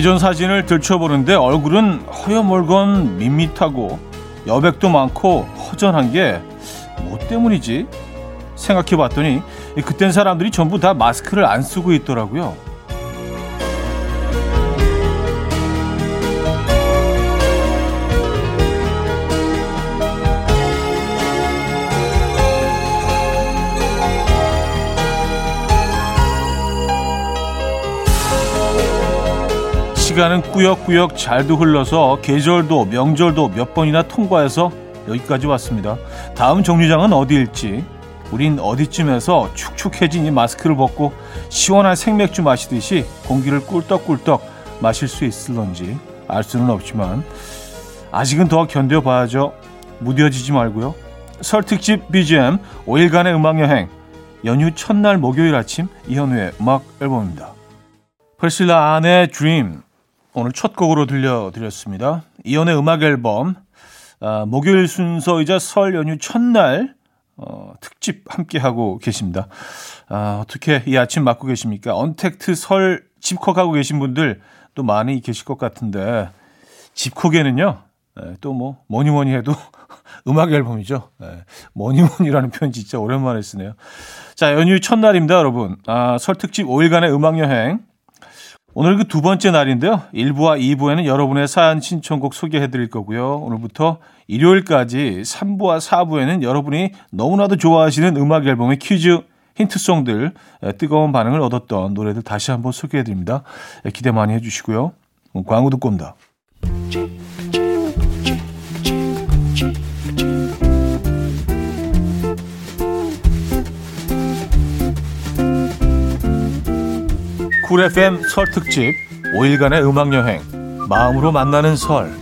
예전 사진을 들춰보는데 얼굴은 허여멀건 밋밋하고 여백도 많고 허전한 게 뭐 때문이지? 생각해 봤더니 그땐 사람들이 전부 다 마스크를 안 쓰고 있더라고요. 시간은 꾸역꾸역 잘도 흘러서 계절도 명절도 몇 번이나 통과해서 여기까지 왔습니다. 다음 정류장은 어디일지 우린 어디쯤에서 축축해진 이 마스크를 벗고 시원한 생맥주 마시듯이 공기를 꿀떡꿀떡 마실 수 있을런지 알 수는 없지만 아직은 더 견뎌봐야죠. 무뎌지지 말고요. 설 특집 BGM 5일간의 음악 여행 연휴 첫날 목요일 아침 이현우의 음악 앨범입니다. 퍼실라 안의 Dream 오늘 첫 곡으로 들려드렸습니다. 이연의 음악 앨범 아, 목요일 순서이자 설 연휴 첫날 어, 특집 함께 하고 계십니다. 아, 어떻게 이 아침 맞고 계십니까? 언택트 설 집콕하고 계신 분들 또 많이 계실 것 같은데 집콕에는요 네, 또뭐 뭐니 뭐니 해도 음악 앨범이죠. 네, 뭐니 뭐니라는 표현 진짜 오랜만에 쓰네요. 자 연휴 첫날입니다, 여러분. 아, 설 특집 5일간의 음악 여행 오늘 그 두 번째 날인데요. 1부와 2부에는 여러분의 사연 신청곡 소개해 드릴 거고요. 오늘부터 일요일까지 3부와 4부에는 여러분이 너무나도 좋아하시는 음악 앨범의 퀴즈 힌트송들 뜨거운 반응을 얻었던 노래들 다시 한번 소개해 드립니다. 기대 많이 해 주시고요. 광고 듣고 옵니다. 쿨 FM 설 특집 5일간의 음악 여행 마음으로 만나는 설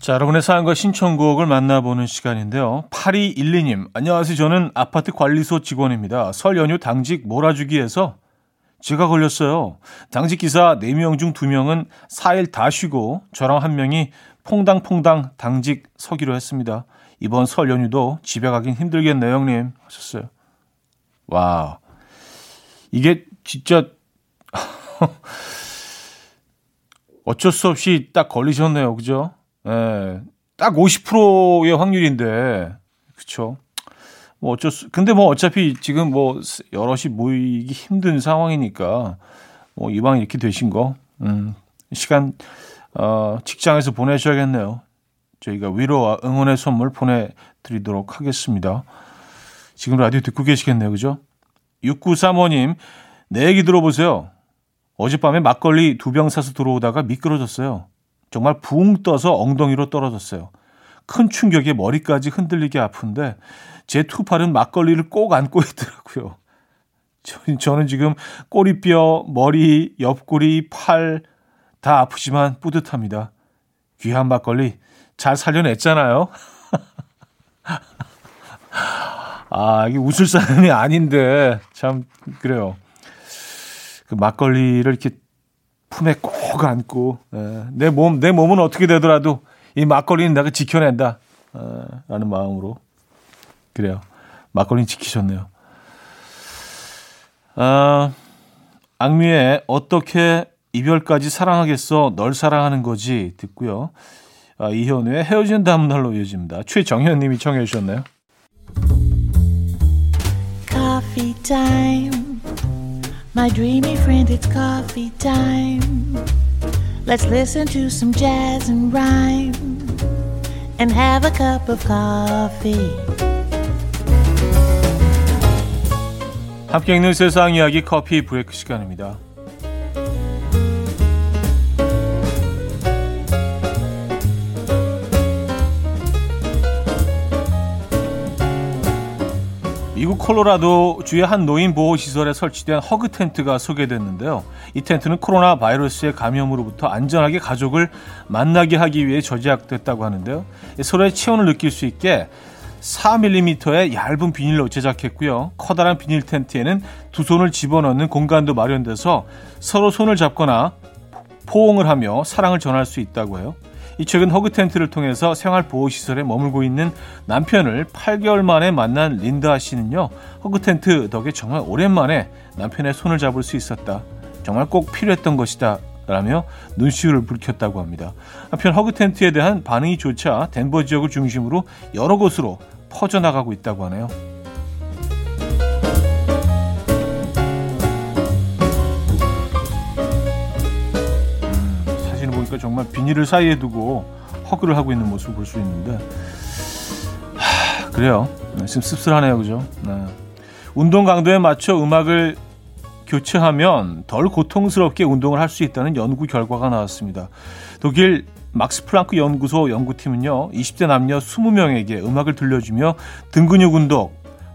자, 여러분의 사연과 신청곡을 만나보는 시간인데요. 8212님, 안녕하세요. 저는 아파트 관리소 직원입니다. 설 연휴 당직 몰아주기에서 제가 걸렸어요. 당직 기사 4명 중 2명은 4일 다 쉬고 저랑 한 명이 퐁당퐁당 당직 서기로 했습니다. 이번 설 연휴도 집에 가긴 힘들겠네요, 형님. 하셨어요. 와. 이게 진짜 어쩔 수 없이 딱 걸리셨네요. 그죠? 예. 딱 50%의 확률인데. 그쵸? 뭐 어쩔 수, 근데 뭐 어차피 지금 뭐 여럿이 모이기 힘든 상황이니까 뭐 이왕 이렇게 되신 거, 음, 시간 어, 직장에서 보내셔야겠네요. 저희가 위로와 응원의 선물 보내드리도록 하겠습니다. 지금 라디오 듣고 계시겠네요. 그죠? 6935님, 내 얘기 들어보세요. 어젯밤에 막걸리 두 병 사서 들어오다가 미끄러졌어요. 정말 붕 떠서 엉덩이로 떨어졌어요. 큰 충격에 머리까지 흔들리게 아픈데 제 투팔은 막걸리를 꼭 안고 있더라고요. 저는 지금 꼬리뼈, 머리, 옆구리, 팔, 다 아프지만 뿌듯합니다. 귀한 막걸리 잘 살려냈잖아요. 아, 이게 웃을 사연이 아닌데, 참, 그래요. 그 막걸리를 이렇게 품에 꼭 안고, 에, 내 몸, 내 몸은 어떻게 되더라도 이 막걸리는 내가 지켜낸다. 에, 라는 마음으로. 그래요. 막걸리는 지키셨네요. 아, 악미의 어떻게 이별까지 사랑하겠어 널 사랑하는 거지 듣고요. 아, 이현우의 헤어진 다음 날로 이어집니다. 최정현 님이 청해 주셨나요? Coffee time. My dreamy friend it's coffee time. Let's listen to some jazz and rhyme and have a cup of coffee. 함께 읽는 세상 이야기 커피 브레이크 시간입니다. 콜로라도 주의 한 노인 보호 시설에 설치된 허그 텐트가 소개됐는데요. 이 텐트는 코로나 바이러스의 감염으로부터 안전하게 가족을 만나게 하기 위해 제작됐다고 하는데요. 서로의 체온을 느낄 수 있게 4mm의 얇은 비닐로 제작했고요. 커다란 비닐 텐트에는 두 손을 집어넣는 공간도 마련돼서 서로 손을 잡거나 포옹을 하며 사랑을 전할 수 있다고 해요. 이 최근 허그 텐트를 통해서 생활 보호 시설에 머물고 있는 남편을 8개월 만에 만난 린다 씨는요. 허그 텐트 덕에 정말 오랜만에 남편의 손을 잡을 수 있었다. 정말 꼭 필요했던 것이다. 라며 눈시울을 붉혔다고 합니다. 한편 허그 텐트에 대한 반응이 조차 덴버 지역을 중심으로 여러 곳으로 퍼져나가고 있다고 하네요. 보니까 정말 비닐을 사이에 두고 허그를 하고 있는 모습을 볼 수 있는데 하, 그래요. 네, 좀 씁쓸하네요, 그죠? 네. 운동 강도에 맞춰 음악을 교체하면 덜 고통스럽게 운동을 할 수 있다는 연구 결과가 나왔습니다. 독일 막스 플랑크 연구소 연구팀은요, 20대 남녀 20명에게 음악을 들려주며 등 근육 운동,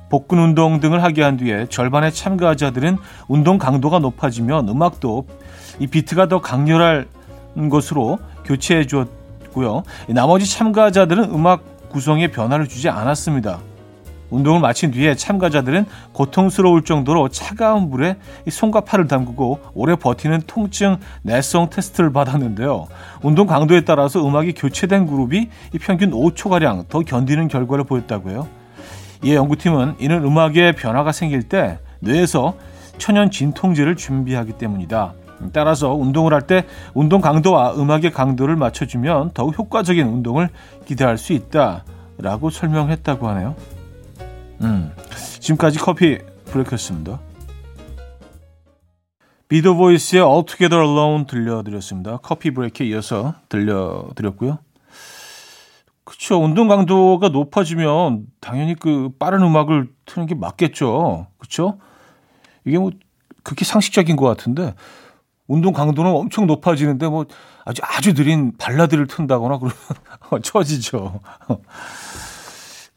복근 운동 등을 하게 한 뒤에 절반의 참가자들은 운동 강도가 높아지면 음악도 이 비트가 더 강렬할 것으로 교체해 주었고요. 나머지 참가자들은 음악 구성에 변화를 주지 않았습니다. 운동을 마친 뒤에 참가자들은 고통스러울 정도로 차가운 물에 손과 팔을 담그고 오래 버티는 통증 내성 테스트를 받았는데요. 운동 강도에 따라서 음악이 교체된 그룹이 평균 5초가량 더 견디는 결과를 보였다고요. 이에 연구팀은 이는 음악에 변화가 생길 때 뇌에서 천연 진통제를 준비하기 때문이다. 따라서 운동을 할 때 운동 강도와 음악의 강도를 맞춰주면 더욱 효과적인 운동을 기대할 수 있다라고 설명했다고 하네요. 음, 지금까지 커피 브레이크였습니다. 비더 보이스의 All Together Alone 들려드렸습니다. 커피 브레이크에 이어서 들려드렸고요. 그렇죠. 운동 강도가 높아지면 당연히 그 빠른 음악을 트는 게 맞겠죠. 그렇죠? 이게 뭐 그렇게 상식적인 것 같은데 운동 강도는 엄청 높아지는데 뭐 아주 아주 느린 발라드를 튼다거나 그러면 처지죠.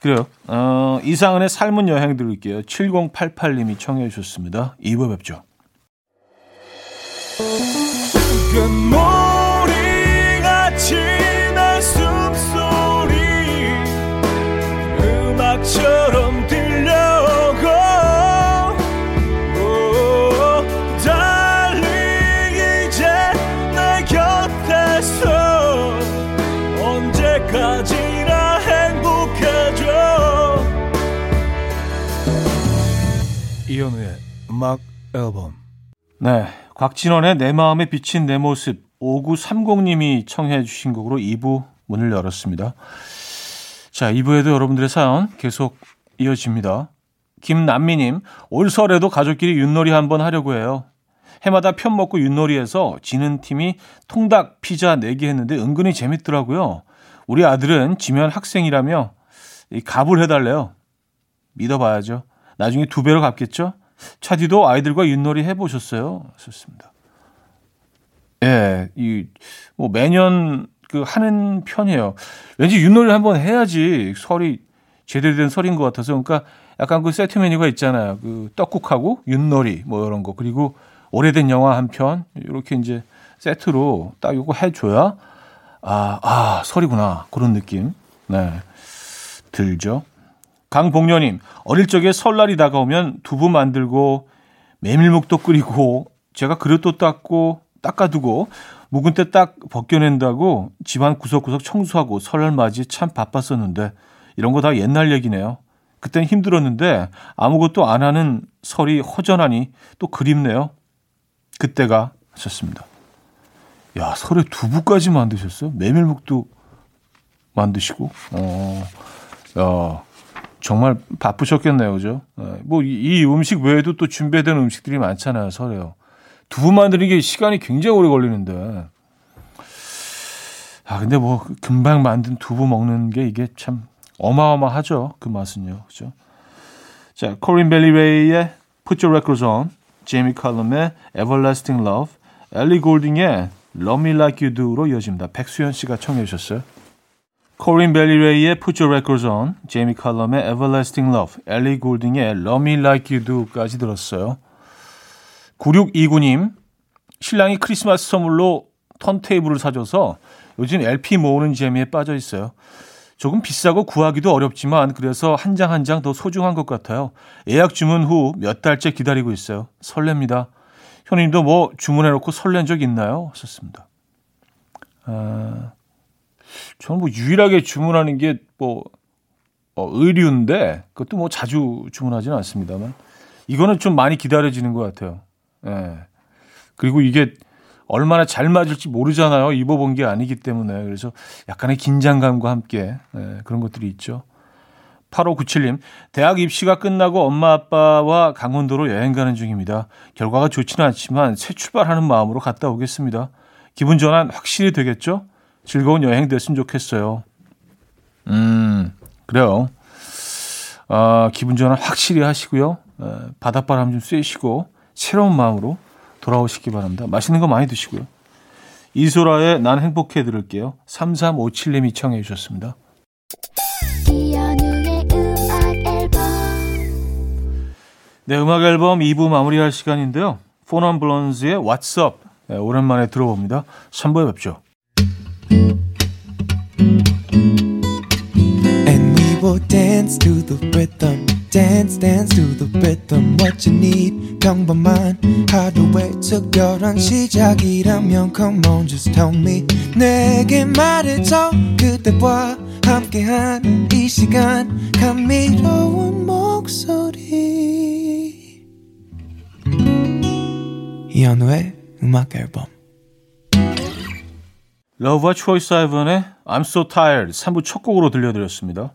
그래요. 어, 이상은의 삶은 여행 들을게요. 7088님이 청해 주셨습니다. 2부 뵙죠. 금 이현우의 음악 앨범 네, 곽진원의 내 마음에 비친 내 모습 5930님이 청해 주신 곡으로 2부 문을 열었습니다. 자, 2부에도 여러분들의 사연 계속 이어집니다. 김남미님, 올 설에도 가족끼리 윷놀이 한번 하려고 해요. 해마다 편 먹고 윷놀이에서 지는 팀이 통닭 피자 내기 했는데 은근히 재밌더라고요. 우리 아들은 지면 학생이라며 이 갑을 해달래요. 믿어봐야죠. 나중에 두 배로 갚겠죠? 차디도 아이들과 윷놀이 해보셨어요? 좋습니다. 예, 이, 뭐 매년 그 하는 편이에요. 왠지 윷놀이를 한번 해야지 설이 제대로 된 설인 것 같아서. 그러니까 약간 그 세트 메뉴가 있잖아요. 그 떡국하고 윷놀이 뭐 이런 거. 그리고 오래된 영화 한 편. 이렇게 이제 세트로 딱 이거 해줘야 아, 아, 설이구나. 그런 느낌. 네. 들죠. 강복녀님, 어릴 적에 설날이 다가오면 두부 만들고 메밀묵도 끓이고 제가 그릇도 닦고 닦아두고 묵은 때 딱 벗겨낸다고 집안 구석구석 청소하고 설날 맞이 참 바빴었는데 이런 거 다 옛날 얘기네요. 그땐 힘들었는데 아무것도 안 하는 설이 허전하니 또 그립네요. 그때가 하셨습니다. 야, 설에 두부까지 만드셨어요? 메밀묵도 만드시고? 어, 야, 정말 바쁘셨겠네요, 그죠? 어, 뭐이 이 음식 외에도 또 준비된 음식들이 많잖아요, 설에요. 두부 만드는 게 시간이 굉장히 오래 걸리는데. 아, 근데 뭐 금방 만든 두부 먹는 게 이게 참 어마어마하죠. 그 맛은요. 그죠? 자, 코린 벨리 레이의 Put Your Records On, 제이미 칼럼의 Everlasting Love, 엘리 골딩의 Love Me Like You Do로 이어집니다. 백수연 씨가 청해 주셨어요. 코린 벨리레이의 Put Your Records On, 제이미 칼럼의 Everlasting Love, 엘리 골딩의 Love Me Like You Do까지 들었어요. 9629님, 신랑이 크리스마스 선물로 턴테이블을 사줘서 요즘 LP 모으는 재미에 빠져 있어요. 조금 비싸고 구하기도 어렵지만 그래서 한 장 한 장 더 소중한 것 같아요. 예약 주문 후 몇 달째 기다리고 있어요. 설렙니다. 형님도 뭐 주문해놓고 설렌 적 있나요? 하셨습니다. 아... 저는 뭐 유일하게 주문하는 게 뭐 어, 의류인데 그것도 뭐 자주 주문하지는 않습니다만 이거는 좀 많이 기다려지는 것 같아요. 예. 그리고 이게 얼마나 잘 맞을지 모르잖아요. 입어본 게 아니기 때문에. 그래서 약간의 긴장감과 함께 예, 그런 것들이 있죠. 8597님, 대학 입시가 끝나고 엄마 아빠와 강원도로 여행 가는 중입니다. 결과가 좋지는 않지만 새 출발하는 마음으로 갔다 오겠습니다. 기분 전환 확실히 되겠죠? 즐거운 여행 됐으면 좋겠어요. 음, 그래요. 아, 기분 전환 확실히 하시고요. 에, 바닷바람 좀 쐬시고 새로운 마음으로 돌아오시기 바랍니다. 맛있는 거 많이 드시고요. 이소라의 난 행복해 들을게요. 3357님이 청해 주셨습니다. 네, 음악 앨범 2부 마무리할 시간인데요. 포넌 블론즈의 What's Up 네, 오랜만에 들어봅니다. 3부에 뵙죠. Dance to the rhythm dance dance to the rhythm what you need 평범한 하루의 특별한 시작이라면 come on just tell me 내게 말해줘 그대와 함께한 이 시간 감미로운 목소리 이현우의 음악 앨범 러브와 초이스 아이번의 I'm So Tired 3부 첫 곡으로 들려드렸습니다.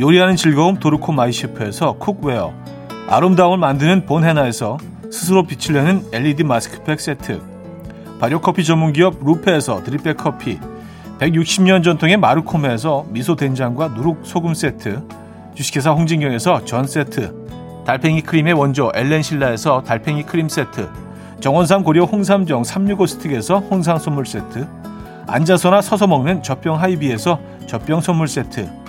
요리하는 즐거움 도르코 마이셰프에서 cookware. 아름다움을 만드는 본헤나에서 스스로 빛을 내는 LED mask pack 세트. 발효커피 전문기업 루페에서 drip bag 커피. 160년 전통의 마르코메에서 미소 된장과 누룩 소금 세트. 주식회사 홍진경에서 전 세트. 달팽이 크림의 원조 엘렌실라에서 달팽이 크림 세트. 정원삼 고려 홍삼정 365 스틱에서 홍삼 선물 세트. 앉아서나 서서 먹는 젖병 하이비에서 젖병 선물 세트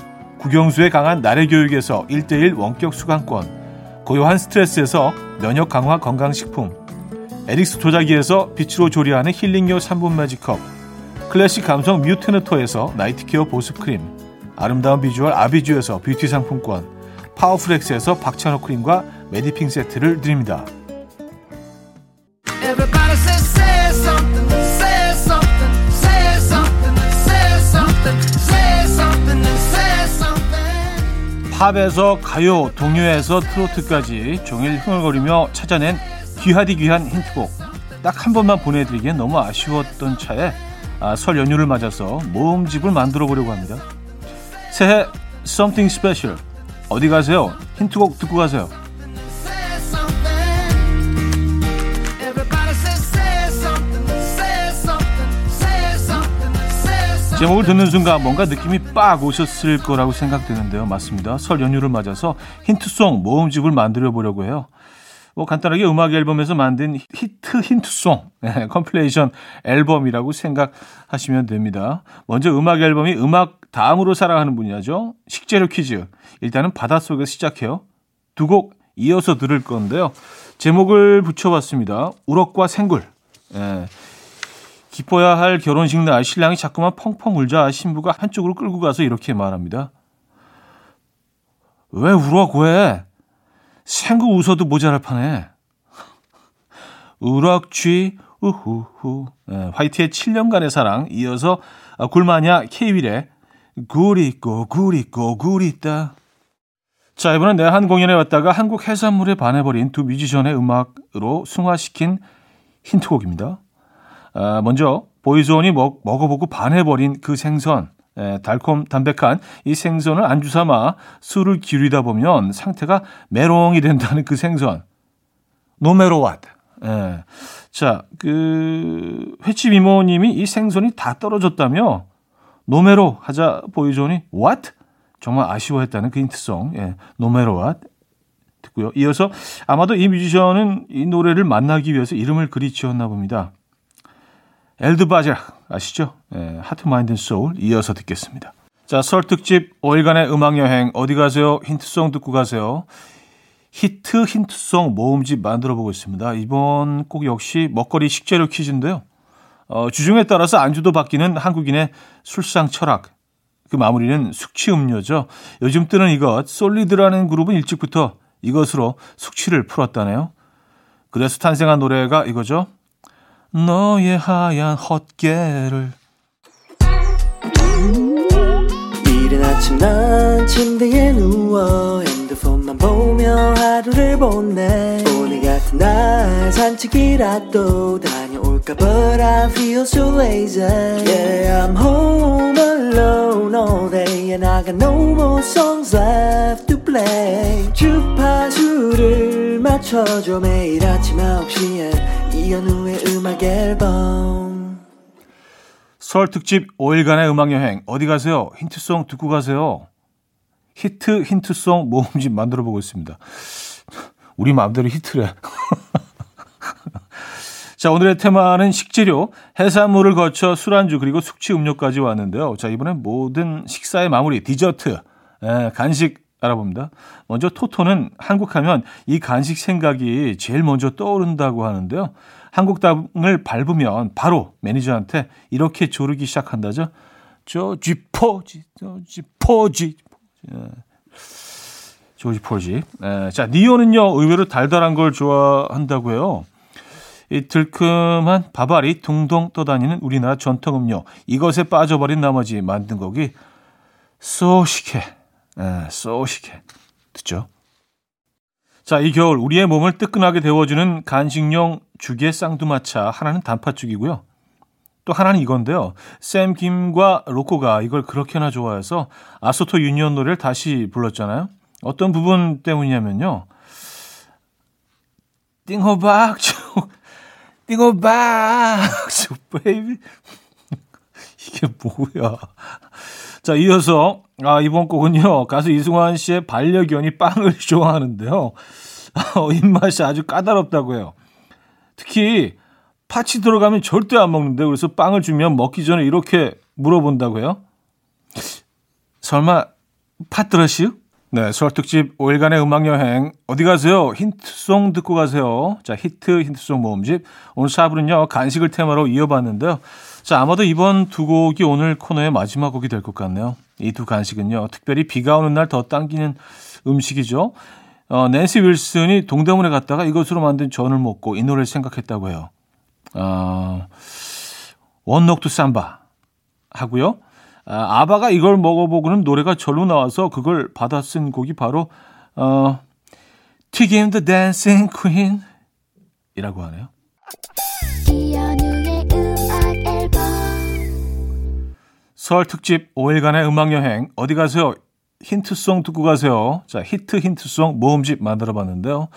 국영수에 강한 나래 교육에서 1대1 원격 수강권, 고요한 스트레스에서 면역 강화 건강식품, 에릭스 도자기에서 빛으로 조리하는 힐링요 3분 magic cup, 클래식 감성 뮤테너토에서 night care 보습크림, 아름다운 비주얼 아비주에서 뷰티 상품권, 파워프렉스에서 박찬호 크림과 메디핑 세트를 드립니다. 팝에서 가요, 동요에서 트로트까지 종일 흥얼거리며 찾아낸 귀하디 귀한 힌트곡 딱 한 번만 보내드리기엔 너무 아쉬웠던 차에 아, 설 연휴를 맞아서 모음집을 만들어 보려고 합니다. 새해 Something Special 어디 가세요? 힌트곡 듣고 가세요. 제목을 듣는 순간 뭔가 느낌이 빡 오셨을 거라고 생각되는데요. 맞습니다. 설 연휴를 맞아서 힌트송 모음집을 만들어 보려고 해요. 뭐 간단하게 음악 앨범에서 만든 히트 힌트송 네, compilation 앨범이라고 생각하시면 됩니다. 먼저 음악 앨범이 음악 다음으로 사랑하는 분야죠. 식재료 퀴즈. 일단은 바닷속에서 시작해요. 두 곡 이어서 들을 건데요. 제목을 붙여봤습니다. 우럭과 생굴. 예. 기뻐야 할 결혼식 날 신랑이 자꾸만 펑펑 울자 신부가 한쪽으로 끌고 가서 이렇게 말합니다. 왜 울어 고해? 생구 웃어도 모자랄 판에. 우럭쥐 우후후 네, 화이트의 7년간의 사랑 이어서 굴마냐 케이윌의 있고 굴 있다. 자 이번엔 내한 공연에 왔다가 한국 해산물에 반해버린 두 뮤지션의 음악으로 승화시킨 힌트곡입니다. 아, 먼저 보이존이 먹, 먹어보고 반해버린 그 생선, 에, 달콤 담백한 이 생선을 안주 삼아 술을 기울이다 보면 상태가 메롱이 된다는 그 생선. No Matter What. 예. 자, 그 횟집 이모님이 이 생선이 다 떨어졌다며 노메로 하자 보이존이 what? 정말 아쉬워했다는 그 힌트송. 예. No Matter What. 듣고요. 이어서 아마도 이 뮤지션은 이 노래를 만나기 위해서 이름을 그리 지었나 봅니다. El DeBarge 아시죠? 예, Heart Mind Soul 이어서 듣겠습니다. 자, 설 특집 5일간의 음악 여행 어디 가세요? 힌트송 듣고 가세요. 히트 힌트송 모음집 만들어 보고 있습니다. 이번 곡 역시 먹거리 식재료 퀴즈인데요. 어, 주종에 따라서 안주도 바뀌는 한국인의 술상 철학. 그 마무리는 숙취 음료죠. 요즘 뜨는 이것 솔리드라는 그룹은 일찍부터 이것으로 숙취를 풀었다네요. 그래서 탄생한 노래가 이거죠. 너의 하얀 헛개를 이른 아침 난 침대에 누워 핸드폰만 보며 하루를 보내 오늘 같은 날 산책이라도 다녀올까 But I feel so lazy Yeah I'm home alone all day And I got no more songs left to play 주파수를 맞춰줘 매일 아침 9시에 이현우의 음악 앨범 설 특집 5일간의 음악 여행 어디 가세요? 힌트송 듣고 가세요. 히트 힌트송 모음집 만들어 보고 있습니다. 우리 마음대로 히트래. 자, 오늘의 테마는 식재료, 해산물을 거쳐 술안주 그리고 숙취 음료까지 왔는데요. 자, 이번엔 모든 식사의 마무리 디저트, 에, 간식 알아봅니다. 먼저 토토는 한국하면 이 간식 생각이 제일 먼저 떠오른다고 하는데요. 한국 땅을 밟으면 바로 매니저한테 이렇게 조르기 시작한다죠. 조지 포지, 조지 포지. 예. 조지 포지. 예. 자, 니오는요, 의외로 달달한 걸 좋아한다고요. 이 들큼한 밥알이 둥둥 떠다니는 우리나라 전통 음료. 이것에 빠져버린 나머지 만든 곡이 소시케. 예, 소시케. 듣죠? 자, 이 겨울 우리의 몸을 뜨끈하게 데워주는 간식용 죽의 쌍두마차 하나는 단팥죽이고요. 또 하나는 이건데요. 샘 김과 로코가 이걸 그렇게나 좋아해서 아소토 유니온 노래를 다시 불렀잖아요. 어떤 부분 때문이냐면요. 띵호박죽, 띵호박죽, baby. 이게 뭐야. 자, 이어서, 아, 이번 곡은요, 가수 이승환 씨의 반려견이 빵을 좋아하는데요. 어, 입맛이 아주 까다롭다고 해요. 특히, 팥이 들어가면 절대 안 먹는데, 그래서 빵을 주면 먹기 전에 이렇게 물어본다고 해요. 설마, 팥드러시요? 네, 서울 특집 5일간의 음악 여행. 어디 가세요? 힌트송 듣고 가세요. 자, 히트 힌트송 모음집. 오늘 샵으로는요, 간식을 테마로 이어봤는데요. 자, 아마도 이번 두 곡이 오늘 코너의 마지막 곡이 될 것 같네요. 이 두 간식은요, 특별히 비가 오는 날 더 당기는 음식이죠. 어, 낸시 윌슨이 동대문에 갔다가 이것으로 만든 전을 먹고 이 노래를 생각했다고 해요. 어, 원녹두 삼바 하고요. 아, 아바가 이걸 먹어보고는 노래가 절로 나와서 그걸 받아 쓴 곡이 바로 어, 튀김 the dancing queen 이라고 하네요. 설 특집 5일간의 음악 여행 어디 가세요? 힌트송 듣고 가세요. 자, 히트 힌트송 모음집 만들어 봤는데요.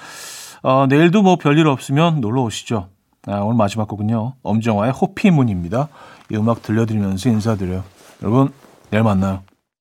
어, 내일도 뭐 별일 없으면 놀러 오시죠. 아, 오늘 마지막 곡은요. 엄정화의 호피문입니다. 이 음악 들려드리면서 인사드려요. 여러분, 내일 만나요.